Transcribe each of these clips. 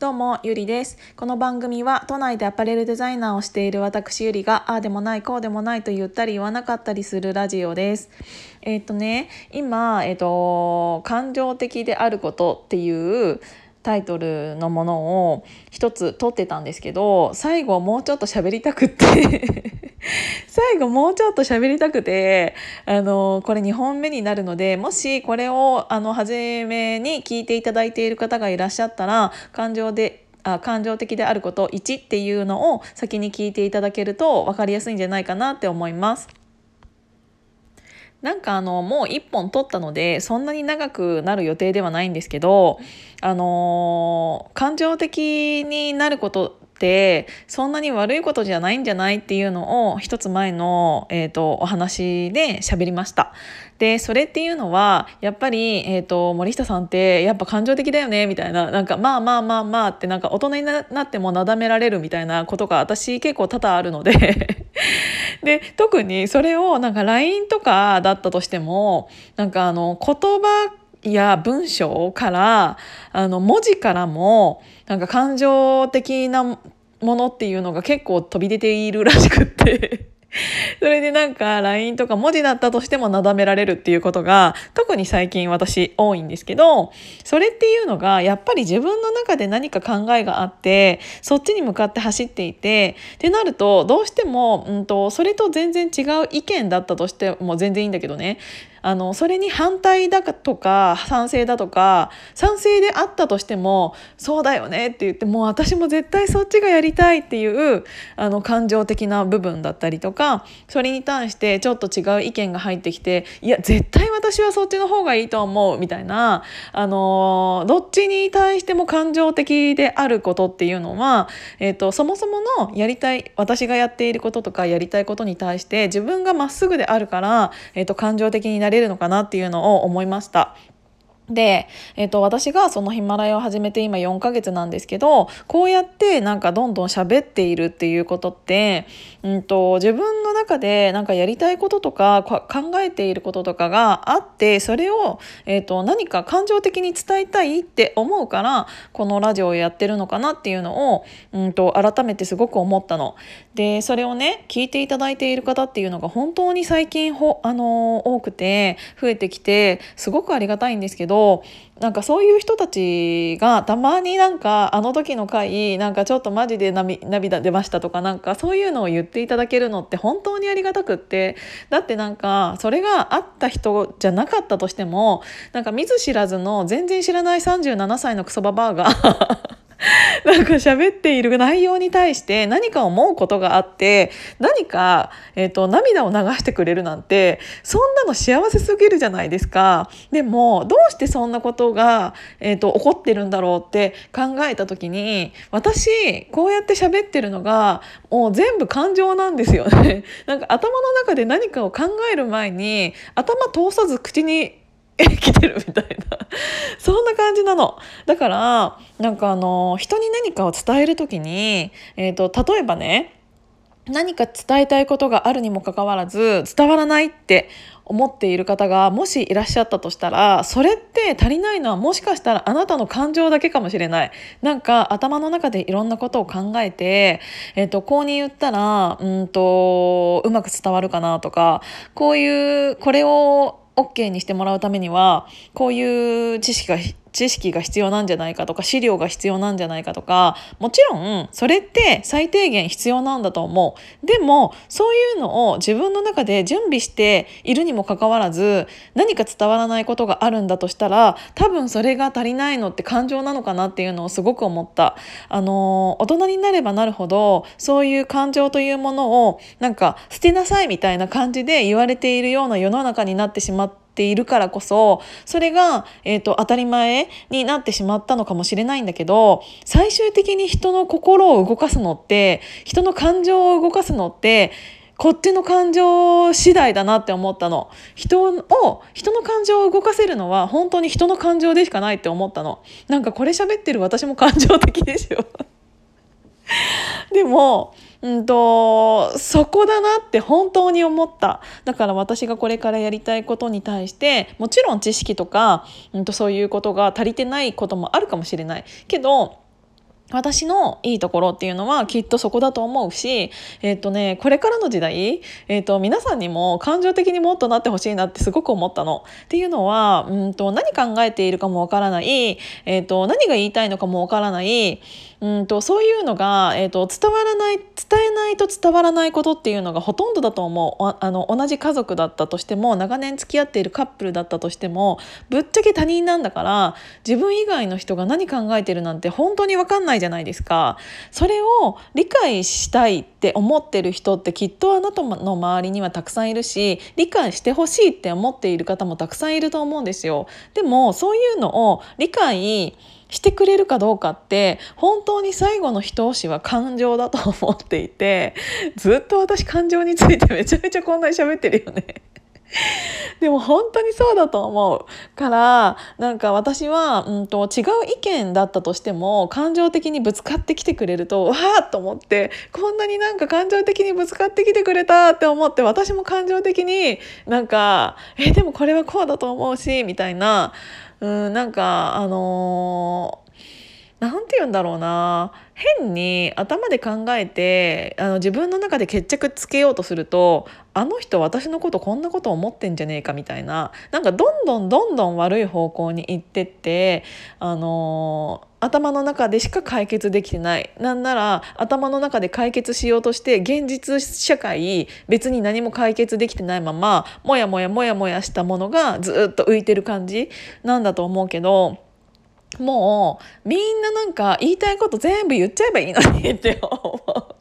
どうも、ゆりです。この番組は都内でアパレルデザイナーをしている私ゆりが、ああでもない、こうでもないと言ったり言わなかったりするラジオです。えっ、とね、今、えっ、と、感情的であることっていうタイトルのものを一つ撮ってたんですけど、最後もうちょっと喋りたくって 最後もうちょっと喋りたくて、あの、これ2本目になるので、もしこれを、あの、初めに聞いていただいている方がいらっしゃったら、感情で、あ感情的であること1っていうのを先に聞いていただけると分かりやすいんじゃないかなって思います。なんかあのもう1本取ったのでそんなに長くなる予定ではないんですけどあの感情的になることってそんなに悪いことじゃないんじゃないっていうのを一つ前の、えーと、お話で喋りました。でそれっていうのはやっぱり、えーと、森下さんってやっぱ感情的だよねみたいななんかまあまあまあまあってなんか大人になってもなだめられるみたいなことが私結構多々あるので で特にそれをなんか LINE とかだったとしてもなんかあの言葉や文章からあの文字からもなんか感情的なものっていうのが結構飛び出ているらしくって。それでなんか LINE とか文字だったとしてもなだめられるっていうことが特に最近私多いんですけどそれっていうのがやっぱり自分の中で何か考えがあってそっちに向かって走っていてってなるとどうしても、うんと、それと全然違う意見だったとしても全然いいんだけどね。あのそれに反対だとか賛成だとか賛成であったとしてもそうだよねって言ってもう私も絶対そっちがやりたいっていうあの感情的な部分だったりとかそれに対してちょっと違う意見が入ってきていや絶対私はそっちの方がいいと思うみたいなあのどっちに対しても感情的であることっていうのは、えーと、そもそものやりたい私がやっていることとかやりたいことに対して自分がまっすぐであるから、えーと感情的になりれるのかなっていうのを思いました。で、えっ、と、私がそのヒマラヤを始めて今4ヶ月なんですけど、こうやってなんかどんどん喋っているっていうことって、うんと、自分の中でなんかやりたいこととか考えていることとかがあって、それを、えっ、と、何か感情的に伝えたいって思うから、このラジオをやってるのかなっていうのを、うんと、改めてすごく思ったの。で、それをね、聞いていただいている方っていうのが本当に最近ほ、あの多くて、増えてきて、すごくありがたいんですけど、なんかそういう人たちがたまになんかあの時の回なんかちょっとマジで涙出ましたとかなんかそういうのを言っていただけるのって本当にありがたくって。だってなんかそれがあった人じゃなかったとしてもなんか見ず知らずの全然知らない37歳のクソババアが なんか喋っている内容に対して何か思うことがあって何か、えーと、涙を流してくれるなんてそんなの幸せすぎるじゃないですか。でもどうしてそんなことが、えーと、起こってるんだろうって考えた時に私こうやって喋ってるのがもう全部感情なんですよね。なんか頭の中で何かを考える前に頭通さず口に来てるみたいな。そんな感じなの。だからなんかあの人に何かを伝える時に、えーと、例えばね何か伝えたいことがあるにもかかわらず伝わらないって思っている方がもしいらっしゃったとしたらそれって足りないのはもしかしたらあなたの感情だけかもしれない。なんか頭の中でいろんなことを考えて、えーと、こうに言ったらうんとうまく伝わるかなとかこういうこれを OK にしてもらうためにはこういう知識が知識が必要なんじゃないかとか資料が必要なんじゃないかとかもちろんそれって最低限必要なんだと思う。でもそういうのを自分の中で準備しているにもかかわらず何か伝わらないことがあるんだとしたら多分それが足りないのって感情なのかなっていうのをすごく思った。あの大人になればなるほどそういう感情というものをなんか捨てなさいみたいな感じで言われているような世の中になってしまってているからこそそれが、えーと、当たり前になってしまったのかもしれないんだけど最終的に人の心を動かすのって人の感情を動かすのってこっちの感情次第だなって思ったの。人を人の感情を動かせるのは本当に人の感情でしかないって思ったの。なんかこれ喋ってる私も感情的でしょ。でもうんとそこだなって本当に思った。だから私がこれからやりたいことに対してもちろん知識とか、うん、とそういうことが足りてないこともあるかもしれない。けど私のいいところっていうのはきっとそこだと思うし、えっ、とね、これからの時代、えっ、と、皆さんにも感情的にもっとなってほしいなってすごく思ったの。っていうのは、うんと、何考えているかもわからない、えっ、と、何が言いたいのかもわからない、うんと、そういうのが、えっ、と、伝わらない、伝えないと伝わらないことっていうのがほとんどだと思う。あの、同じ家族だったとしても、長年付き合っているカップルだったとしても、ぶっちゃけ他人なんだから、自分以外の人が何考えてるなんて本当にわかんないじゃないですか。それを理解したいって思ってる人ってきっとあなたの周りにはたくさんいるし理解してほしいって思っている方もたくさんいると思うんですよ。でもそういうのを理解してくれるかどうかって本当に最後の一押しは感情だと思っていてずっと私感情についてめちゃめちゃこんなに喋ってるよね。でも本当にそうだと思う。からなんか私は、うんと、違う意見だったとしても感情的にぶつかってきてくれるとわーっと思ってこんなになんか感情的にぶつかってきてくれたって思って私も感情的になんかえでもこれはこうだと思うしみたいなうんなんかあのー、なんて言うんだろうな変に頭で考えてあの自分の中で決着つけようとするとあの人私のことこんなこと思ってんじゃねえかみたいななんかどんどんどんどん悪い方向に行ってってあの頭の中でしか解決できてないなんなら頭の中で解決しようとして現実社会別に何も解決できてないままもやもやもやもやしたものがずっと浮いてる感じなんだと思うけど。もうみんななんか言いたいこと全部言っちゃえばいいのにって思う。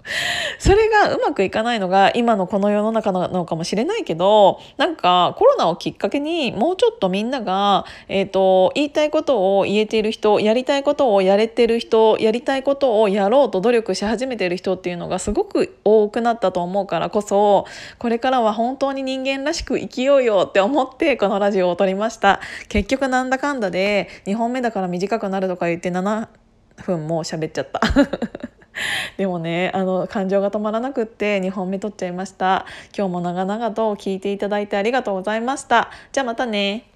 それがうまくいかないのが今のこの世の中なのかもしれないけどなんかコロナをきっかけにもうちょっとみんなが、えーと、言いたいことを言えている人やりたいことをやれてる人やりたいことをやろうと努力し始めてる人っていうのがすごく多くなったと思うからこそこれからは本当に人間らしく生きようよって思ってこのラジオを撮りました。結局なんだかんだで2本目だから短くなるとか言って7分も喋っちゃった でもねあの感情が止まらなくって2本目撮っちゃいました。今日も長々と聞いていただいてありがとうございました。じゃあまたね。